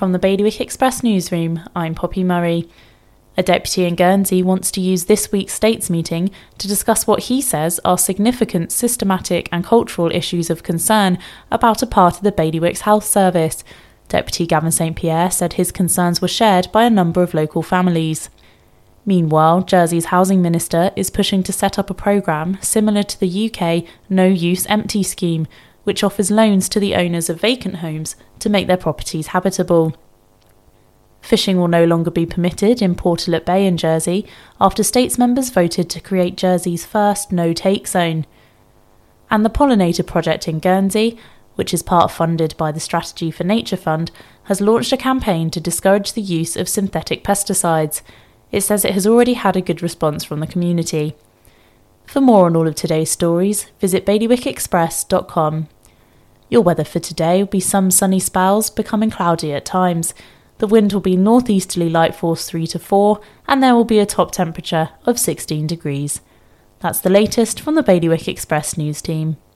From the Bailiwick Express newsroom, I'm Poppy Murray. A deputy in Guernsey wants to use this week's States meeting to discuss what he says are significant systematic and cultural issues of concern about a part of the Bailiwick's health service. Deputy Gavin St Pierre said his concerns were shared by a number of local families. Meanwhile, Jersey's housing minister is pushing to set up a programme similar to the UK No Use Empty scheme, which offers loans to the owners of vacant homes to make their properties habitable. Fishing will no longer be permitted in Portelet Bay in Jersey after states members voted to create Jersey's first no take zone. And the Pollinator Project in Guernsey, which is part funded by the Strategy for Nature Fund, has launched a campaign to discourage the use of synthetic pesticides. It says it has already had a good response from the community. For more on all of today's stories, visit bailiwickexpress.com. Your weather for today will be some sunny spells, becoming cloudy at times. The wind will be northeasterly light force 3 to 4, and there will be a top temperature of 16 degrees. That's the latest from the Bailiwick Express news team.